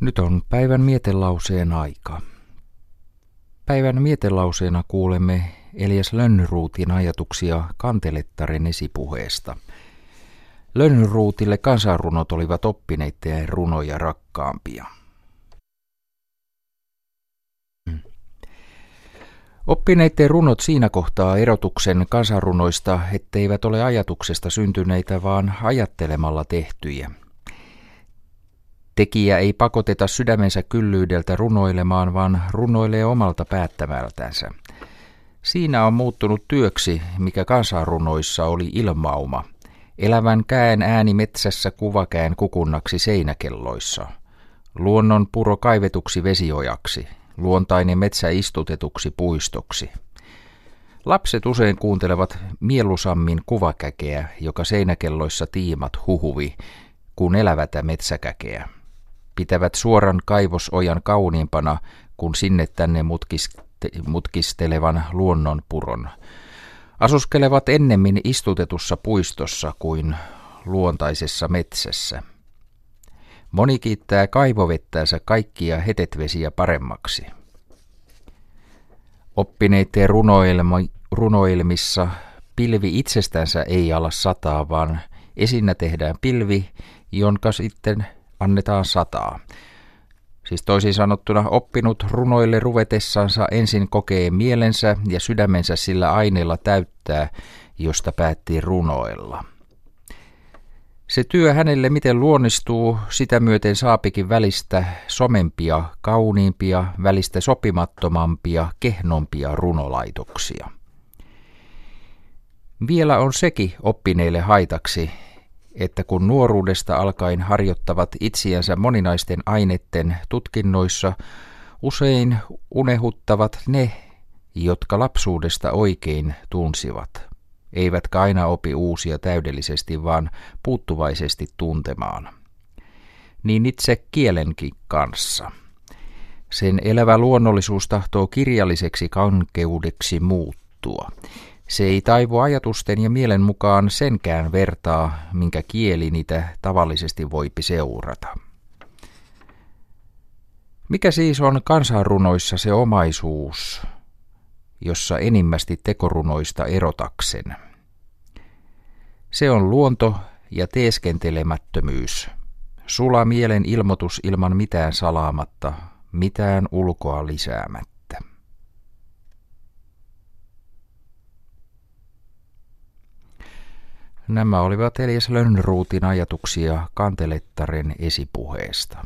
Nyt on päivän mietelauseen aika. Päivän mietelauseena kuulemme Elias Lönnruutin ajatuksia Kantelettaren esipuheesta. Lönnruutille kansanrunot olivat oppineiden runoja rakkaampia. Oppineiden runot siinä kohtaa erotuksen kansanrunoista, etteivät ole ajatuksesta syntyneitä, vaan ajattelemalla tehtyjä – Tekijä ei pakoteta sydämensä kyllyydeltä runoilemaan, vaan runoilee omalta päättämältänsä. Siinä on muuttunut työksi, mikä kansanrunoissa oli ilmauma. Elävän käen ääni metsässä kuvakään kukunnaksi seinäkelloissa. Luonnon puro kaivetuksi vesiojaksi, luontainen metsä istutetuksi puistoksi. Lapset usein kuuntelevat mielusammin kuvakäkeä, joka seinäkelloissa tiimat huhuvi, kuin elävätä metsäkäkeä pitävät suoran kaivosojan kauniimpana kuin sinne tänne mutkiste- mutkistelevan luonnonpuron. Asuskelevat ennemmin istutetussa puistossa kuin luontaisessa metsässä. Moni kiittää kaivovettäänsä kaikkia hetetvesiä paremmaksi. Oppineiden runoilma, runoilmissa pilvi itsestänsä ei ala sataa, vaan esinnä tehdään pilvi, jonka sitten annetaan sataa. Siis toisin sanottuna oppinut runoille ruvetessansa ensin kokee mielensä ja sydämensä sillä aineella täyttää, josta päätti runoilla. Se työ hänelle miten luonnistuu, sitä myöten saapikin välistä somempia, kauniimpia, välistä sopimattomampia, kehnompia runolaitoksia. Vielä on sekin oppineille haitaksi, että kun nuoruudesta alkaen harjoittavat itsiänsä moninaisten aineiden tutkinnoissa, usein unehuttavat ne, jotka lapsuudesta oikein tunsivat, eivätkä aina opi uusia täydellisesti, vaan puuttuvaisesti tuntemaan. Niin itse kielenkin kanssa. Sen elävä luonnollisuus tahtoo kirjalliseksi kankeudeksi muuttua. Se ei taivu ajatusten ja mielen mukaan senkään vertaa, minkä kieli niitä tavallisesti voipi seurata. Mikä siis on kansanrunoissa se omaisuus, jossa enimmästi tekorunoista erotaksen? Se on luonto ja teeskentelemättömyys, sula mielen ilmoitus ilman mitään salaamatta, mitään ulkoa lisäämättä. Nämä olivat Elias Lönnruutin ajatuksia Kantelettaren esipuheesta.